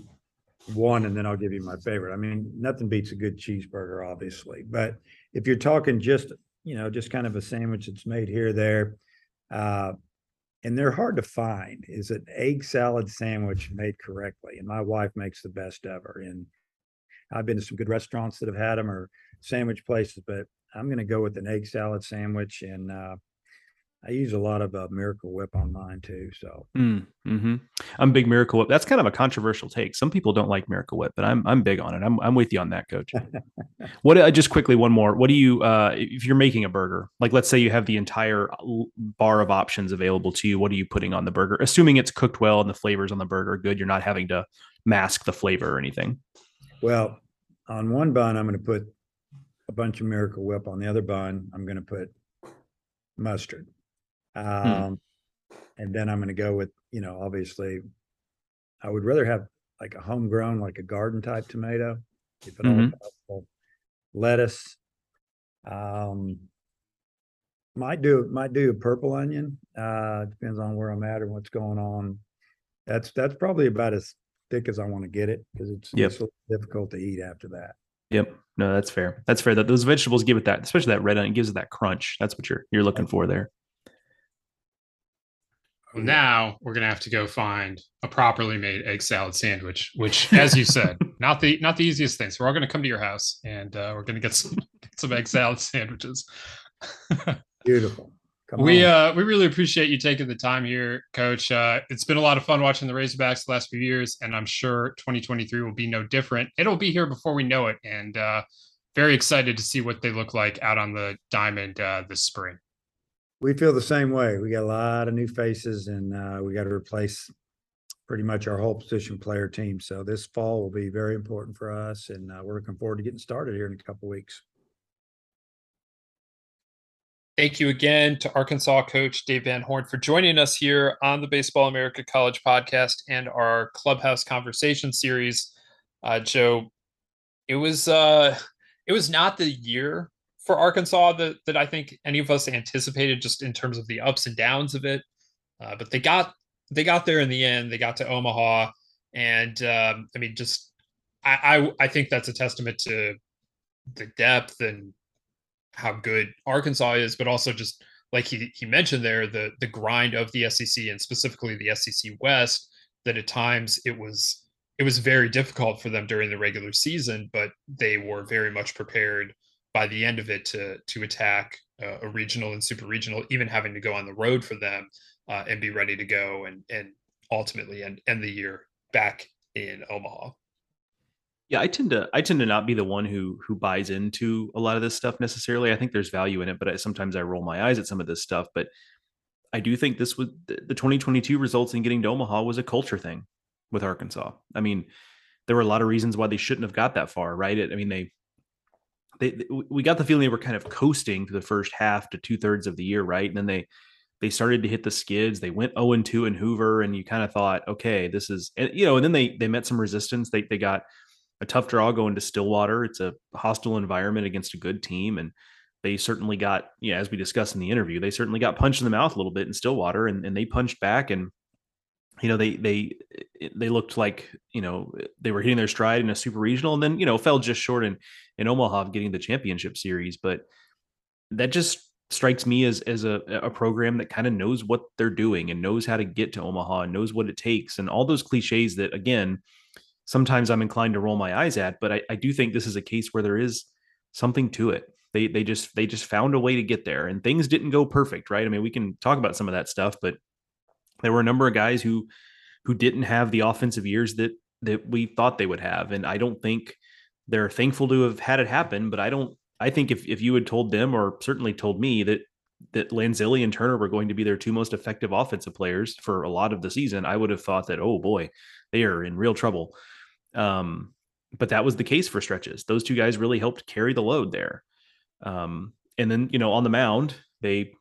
one and then I'll give you my favorite. I mean, nothing beats a good cheeseburger, obviously. But if you're talking just, you know, just kind of a sandwich that's made here, there, uh, and they're hard to find is an egg salad sandwich made correctly and my wife makes the best ever and i've been to some good restaurants that have had them or sandwich places but i'm going to go with an egg salad sandwich and uh, I use a lot of uh, Miracle Whip on mine too. So mm, hmm I'm big Miracle Whip. That's kind of a controversial take. Some people don't like Miracle Whip, but I'm I'm big on it. I'm I'm with you on that, Coach. what uh, just quickly one more. What do you uh, if you're making a burger? Like let's say you have the entire bar of options available to you. What are you putting on the burger? Assuming it's cooked well and the flavors on the burger are good, you're not having to mask the flavor or anything. Well, on one bun, I'm going to put a bunch of Miracle Whip. On the other bun, I'm going to put mustard. Hmm. Um, and then I'm going to go with, you know, obviously, I would rather have like a homegrown, like a garden type tomato, if at all Mhm. possible. Lettuce. Um, might do might do a purple onion. Uh, depends on where I'm at or what's going on. That's that's probably about as thick as I want to get it because it's, Yep. it's difficult to eat after that. Yep. No, that's fair. That's fair. That those vegetables give it that, especially that red onion gives it that crunch. That's what you're you're looking for there. Well, now we're gonna have to go find a properly made egg salad sandwich, which, as you said, not the not the easiest thing. So we're all gonna come to your house and uh, we're gonna get some get some egg salad sandwiches. Beautiful. Come we on. uh we really appreciate you taking the time here, Coach. Uh, it's been a lot of fun watching the Razorbacks the last few years, and I'm sure 2023 will be no different. It'll be here before we know it, and uh, very excited to see what they look like out on the diamond uh, this spring. We feel the same way. We got a lot of new faces and uh, we got to replace pretty much our whole position player team. So this fall will be very important for us, and uh, we're looking forward to getting started here in a couple weeks. Thank you again to Arkansas coach Dave Van Horn for joining us here on the Baseball America College podcast and our Clubhouse Conversation series. Uh, Joe, it was uh, it was not the year for Arkansas that that I think any of us anticipated, just in terms of the ups and downs of it. Uh, but they got they got there in the end. They got to Omaha, and um, I mean, just I, I I think that's a testament to the depth and how good Arkansas is, but also just like he he mentioned there, the the grind of the SEC and specifically the SEC West. That at times it was it was very difficult for them during the regular season, but they were very much prepared by the end of it to to attack uh, a regional and super regional, even having to go on the road for them uh, and be ready to go and and ultimately end end the year back in Omaha. Yeah, I tend to I tend to not be the one who who buys into a lot of this stuff necessarily. I think there's value in it, but I, sometimes I roll my eyes at some of this stuff. But I do think this was the 2022 results in getting to Omaha was a culture thing with Arkansas. I mean, there were a lot of reasons why they shouldn't have got that far, right? It, I mean, they they, we got the feeling they were kind of coasting for the first half to two thirds of the year, right? And then they they started to hit the skids. They went 0 and 2 in Hoover, and you kind of thought, okay, this is and, you know, and then they they met some resistance. They they got a tough draw going to Stillwater. It's a hostile environment against a good team, and they certainly got, yeah, as we discussed in the interview, they certainly got punched in the mouth a little bit in Stillwater, and, and they punched back and you know they they they looked like you know they were hitting their stride in a super regional and then you know fell just short in in Omaha of getting the championship series but that just strikes me as as a, a program that kind of knows what they're doing and knows how to get to Omaha and knows what it takes and all those cliches that again sometimes I'm inclined to roll my eyes at but I, I do think this is a case where there is something to it. They they just they just found a way to get there and things didn't go perfect right? I mean we can talk about some of that stuff but there were a number of guys who who didn't have the offensive years that that we thought they would have and i don't think they're thankful to have had it happen, but I don't. I think if if you had told them, or certainly told me that that Lanzilli and Turner were going to be their two most effective offensive players for a lot of the season, I would have thought that oh boy, they are in real trouble. Um, but that was the case for stretches. Those two guys really helped carry the load there. Um, and then you know on the mound they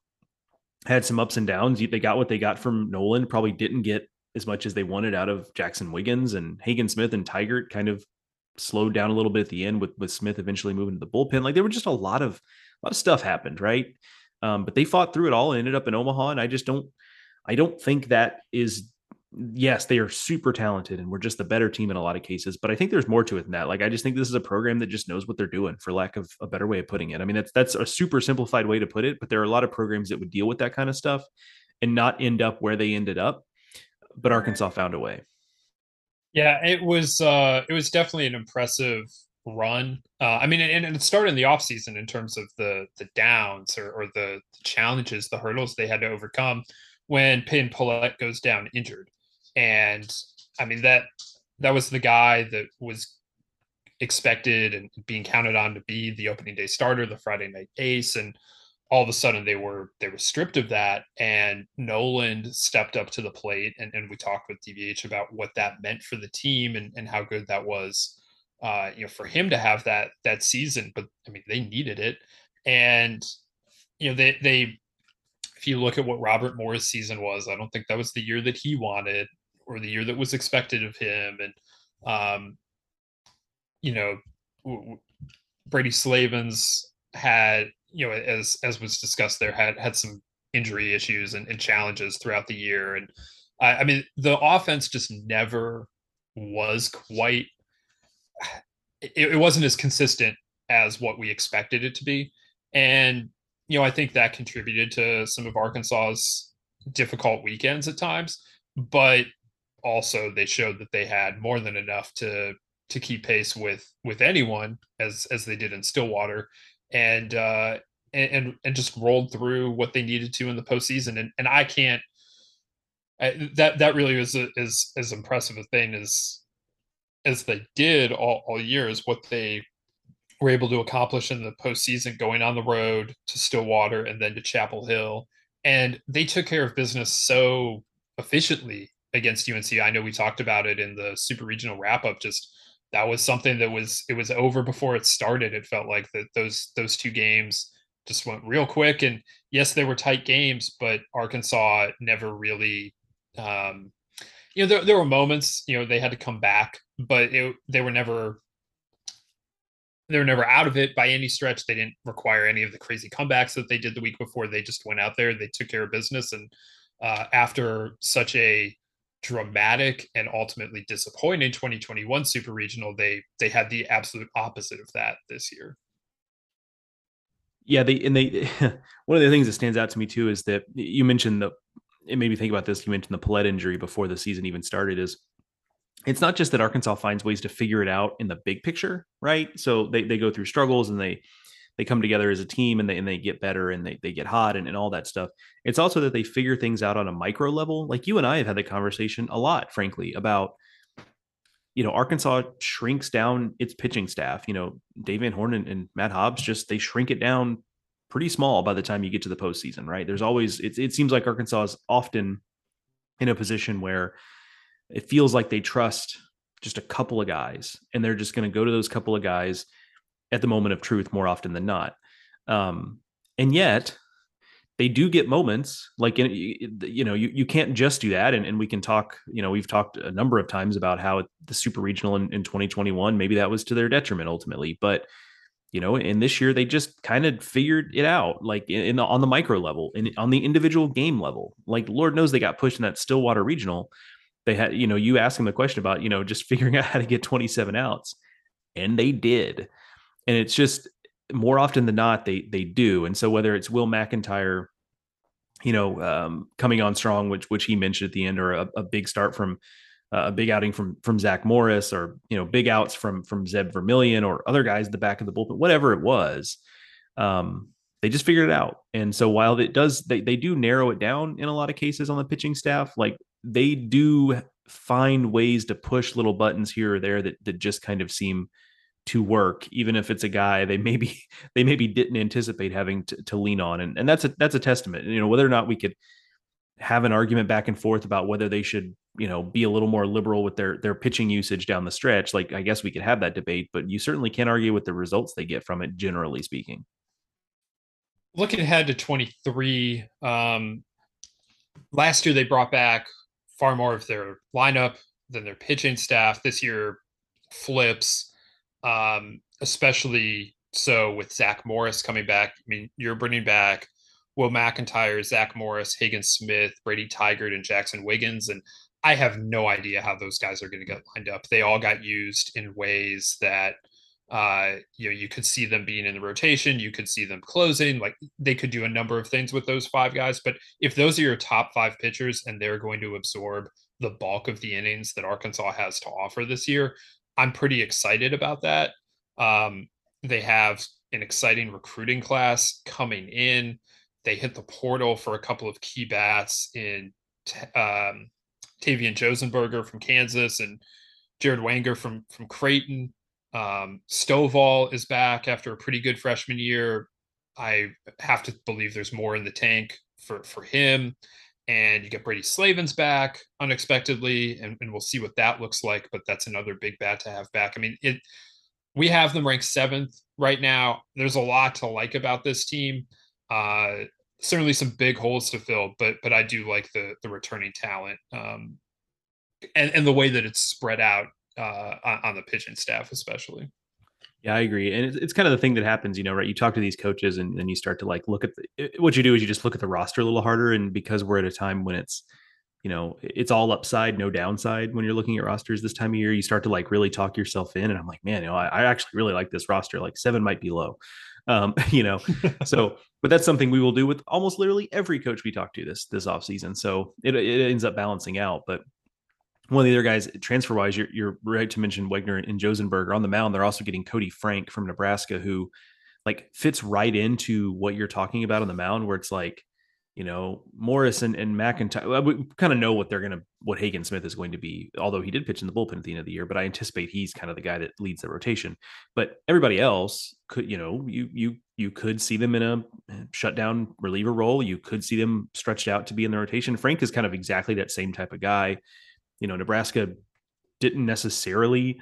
had some ups and downs. They got what they got from Noland. Probably didn't get as much as they wanted out of Jackson Wiggins and Hagen Smith and Tygart. Kind of slowed down a little bit at the end with with Smith eventually moving to the bullpen. Like there were just a lot of a lot of stuff happened, right? Um, but they fought through it all and ended up in Omaha. And I just don't I don't think that is yes, they are super talented and we're just the better team in a lot of cases. But I think there's more to it than that. Like I just think this is a program that just knows what they're doing, for lack of a better way of putting it. I mean, that's that's a super simplified way to put it, but there are a lot of programs that would deal with that kind of stuff and not end up where they ended up. But Arkansas found a way. Yeah, it was uh it was definitely an impressive run. Uh I mean and, and it started in the offseason in terms of the the downs or, or the, the challenges, the hurdles they had to overcome when Peyton Pallette goes down injured. And I mean that that was the guy that was expected and being counted on to be the opening day starter, the Friday night ace. And all of a sudden they were they were stripped of that and Noland stepped up to the plate and, and we talked with DVH about what that meant for the team and, and how good that was uh you know for him to have that that season but I mean they needed it. And you know they they if you look at what Robert Moore's season was I don't think that was the year that he wanted or the year that was expected of him. And um you know Brady Slavens had you know, as as was discussed there, had had some injury issues and, and challenges throughout the year. And I, I, mean, the offense just never was quite. It, it wasn't as consistent as what we expected it to be, and you know, I think that contributed to some of Arkansas's difficult weekends at times. But also, they showed that they had more than enough to to keep pace with with anyone as as they did in Stillwater and uh, and and just rolled through what they needed to in the postseason. And and I can't. I, that that really was a, is as impressive a thing as as they did all, all year is what they were able to accomplish in the postseason, going on the road to Stillwater and then to Chapel Hill, and they took care of business so efficiently against UNC. I know we talked about it in the super regional wrap up. Just that was something that was it was over before it started. It felt like that those those two games just went real quick. And yes, they were tight games, but Arkansas never really um, you know, there, there were moments, you know, they had to come back, but it, they were never they were never out of it by any stretch. They didn't require any of the crazy comebacks that they did the week before. They just went out there, they took care of business, and uh, after such a dramatic and ultimately disappointing 2021 super regional they they had the absolute opposite of that this year. Yeah they and they one of the things that stands out to me too is that you mentioned the it made me think about this you mentioned the Pallette injury before the season even started is it's not just that arkansas finds ways to figure it out in the big picture right? So they, they go through struggles and they they come together as a team and they and they get better and they, they get hot and, and all that stuff. It's also that they figure things out on a micro level. Like you and I have had the conversation a lot, frankly, about you know, Arkansas shrinks down its pitching staff. You know, Dave Van Horn and, and Matt Hobbs just they shrink it down pretty small by the time you get to the postseason, right? There's always it, it seems like Arkansas is often in a position where it feels like they trust just a couple of guys and they're just going to go to those couple of guys at the moment of truth more often than not. Um, and yet they do get moments like you know you, you can't just do that. And, and we can talk you know we've talked a number of times about how the super regional in, in 2021 maybe that was to their detriment ultimately. But you know in this year they just kind of figured it out like in, the, on the micro level and on the individual game level. Like lord knows they got pushed in that stillwater regional. They had you know you ask them the question about you know just figuring out how to get 27 outs and they did and it's just more often than not they they do. And so whether it's Will McIntyre, you know, um, coming on strong, which which he mentioned at the end, or a, a big start from uh, a big outing from from Zach Morris, or you know, big outs from from Zeb Vermillion, or other guys at the back of the bullpen, whatever it was. Um, they just figured it out. And so while it does, they they do narrow it down in a lot of cases on the pitching staff. Like they do find ways to push little buttons here or there that that just kind of seem to work, even if it's a guy they maybe they maybe didn't anticipate having to, to lean on, and and that's a that's a testament. You know whether or not we could have an argument back and forth about whether they should you know be a little more liberal with their their pitching usage down the stretch like i guess we could have that debate but you certainly can't argue with the results they get from it generally speaking looking ahead to 23 um last year they brought back far more of their lineup than their pitching staff this year flips um especially so with zach morris coming back i mean you're bringing back Will McIntyre, Zach Morris, Hagen Smith, Brady Tygart, and Jackson Wiggins. And I have no idea how those guys are going to get lined up. They all got used in ways that uh, you know you could see them being in the rotation, you could see them closing. Like they could do a number of things with those five guys. But if those are your top five pitchers and they're going to absorb the bulk of the innings that Arkansas has to offer this year, I'm pretty excited about that. Um, they have an exciting recruiting class coming in. They hit the portal for a couple of key bats in um, Tavian Josenberger from Kansas and Jared Wegner from from Creighton. Um, Stovall is back after a pretty good freshman year. I have to believe there's more in the tank for for him. And you get Brady Slavens back unexpectedly, and, and we'll see what that looks like. But that's another big bat to have back. I mean, it we have them ranked seventh right now. There's a lot to like about this team. Uh, certainly some big holes to fill, but but I do like the the returning talent um, and and the way that it's spread out uh, on, on the pitching staff, especially. Yeah, I agree, and it's, it's kind of the thing that happens, you know, right? You talk to these coaches, and then you start to like look at the, what you do is you just look at the roster a little harder, and because we're at a time when it's you know it's all upside no downside when you're looking at rosters this time of year you start to like really talk yourself in and i'm like man you know I, I actually really like this roster like seven might be low um, you know, so but that's something we will do with almost literally every coach we talk to this this off season. So it, it ends up balancing out. But one of the other guys, transfer wise, you're, you're right to mention Wegner and Josenberger on the mound. They're also getting Koty Frank from Nebraska, who like fits right into what you're talking about on the mound, where it's like you know, Morris and, and McIntyre, we kind of know what they're going to, what Hagen Smith is going to be, although he did pitch in the bullpen at the end of the year, but I anticipate he's kind of the guy that leads the rotation. But everybody else could, you know, you, you, you could see them in a eh, shutdown reliever role. You could see them stretched out to be in the rotation. Frank is kind of exactly that same type of guy. You know, Nebraska didn't necessarily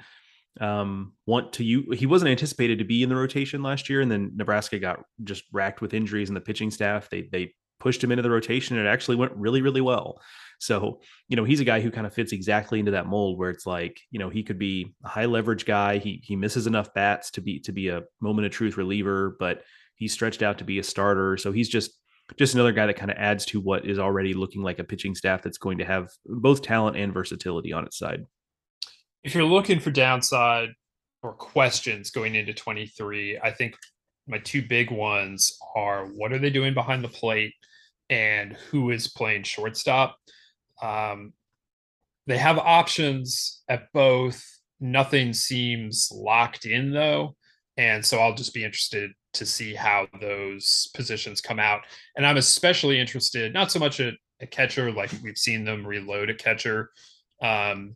um, want to you he wasn't anticipated to be in the rotation last year and then Nebraska got just racked with injuries in the pitching staff they they pushed him into the rotation and it actually went really really well. So you know he's a guy who kind of fits exactly into that mold where it's like you know he could be a high leverage guy he he misses enough bats to be to be a moment of truth reliever but he's stretched out to be a starter so he's just just another guy that kind of adds to what is already looking like a pitching staff that's going to have both talent and versatility on its side if you're looking for downside or questions going into 23 i think my two big ones are what are they doing behind the plate and who is playing shortstop. Um, they have options at both. Nothing seems locked in though. And so I'll just be interested to see how those positions come out. And I'm especially interested, not so much at a catcher, like we've seen them reload a catcher, um,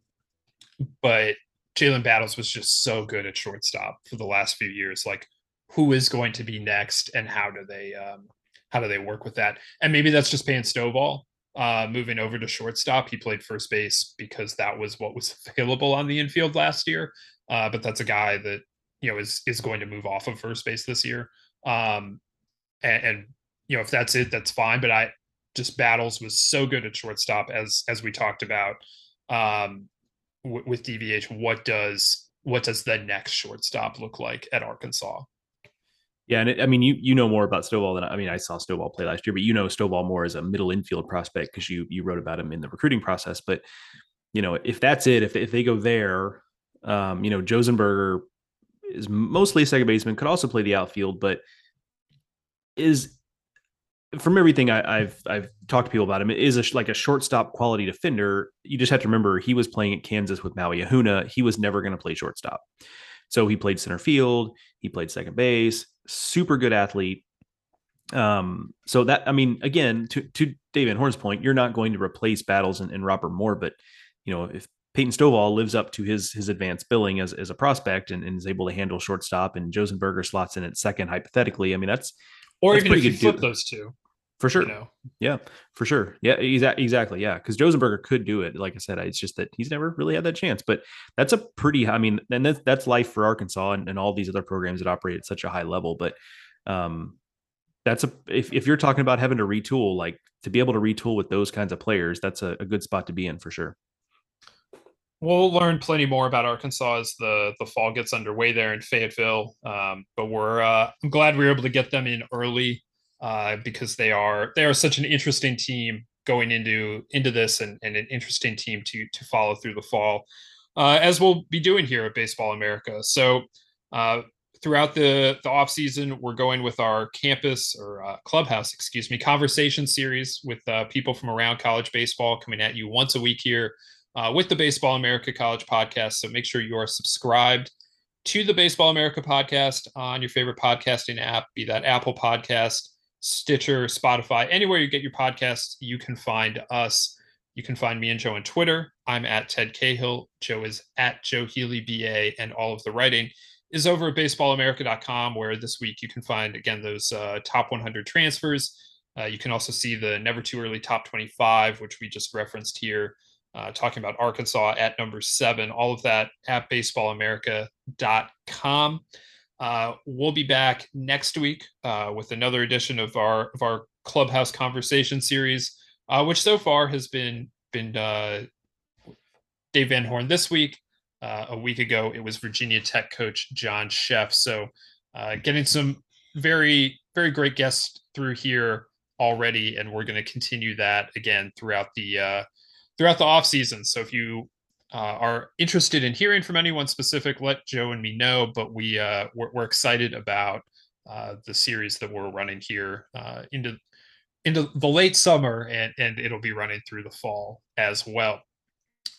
but Jalen Battles was just so good at shortstop for the last few years. Like, who is going to be next, and how do they um, how do they work with that? And maybe that's just Peyton Stovall uh, moving over to shortstop. He played first base because that was what was available on the infield last year. Uh, but that's a guy that you know is is going to move off of first base this year. Um, and, and you know if that's it, that's fine. But I just battles was so good at shortstop as as we talked about um, w- with DVH. What does what does the next shortstop look like at Arkansas? Yeah, and it, I mean, you you know more about Stovall than I mean. I saw Stovall play last year, but you know Stovall more as a middle infield prospect because you you wrote about him in the recruiting process. But you know, if that's it, if if they go there, um, you know, Josenberger is mostly second baseman, could also play the outfield, but is from everything I, have I've talked to people about him, it is a, like a shortstop quality defender. You just have to remember he was playing at Kansas with Maui Ahuna. He was never going to play shortstop. So he played center field, he played second base, super good athlete. Um, so that I mean, again, to to Dave Van Horn's point, you're not going to replace battles and, and Robert Moore, but you know, if Peyton Stovall lives up to his his advanced billing as, as a prospect and, and is able to handle shortstop and Josenberger slots in at second hypothetically. I mean that's or that's even if you flip good those two, for sure. you know. Yeah, for sure. Yeah, exa- exactly. Yeah, because Josenberger could do it. Like I said, it's just that he's never really had that chance. But that's a pretty. I mean, and that's that's life for Arkansas and, and all these other programs that operate at such a high level. But um, that's a if if you're talking about having to retool, like to be able to retool with those kinds of players, that's a, a good spot to be in for sure. We'll learn plenty more about Arkansas as the the fall gets underway there in Fayetteville. Um, but we're uh, I'm glad we were able to get them in early uh, because they are they are such an interesting team going into into this and, and an interesting team to to follow through the fall, uh, as we'll be doing here at Baseball America. So uh, throughout the the off season, we're going with our campus or uh, clubhouse, excuse me, conversation series with uh, people from around college baseball coming at you once a week here uh, with the Baseball America College podcast. So make sure you are subscribed to the Baseball America podcast on your favorite podcasting app, be that Apple Podcast, Stitcher, Spotify, anywhere you get your podcasts, you can find us. You can find me and Joe on Twitter. I'm at Ted Cahill. Joe is at Joe Healey BA, and all of the writing is over at baseballamerica.com, where this week you can find again those uh, top 100 transfers. Uh, you can also see the never too early top 25, which we just referenced here uh, talking about Arkansas at number seven, all of that at baseballamerica.com. Uh, we'll be back next week uh, with another edition of our of our clubhouse conversation series, uh, which so far has been been uh, Dave Van Horn this week. Uh, a week ago, it was Virginia Tech coach John Szefc. So, uh, getting some very very great guests through here already, and we're going to continue that again throughout the uh, throughout the off season. So if you uh, are interested in hearing from anyone specific, let Joe and me know. But we uh, we're, we're excited about uh, the series that we're running here uh, into into the late summer, and and it'll be running through the fall as well.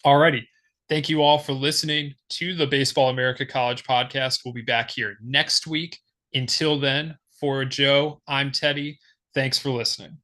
Alrighty. Thank you all for listening to the Baseball America College podcast. We'll be back here next week. Until then, for Joe, I'm Teddy. Thanks for listening.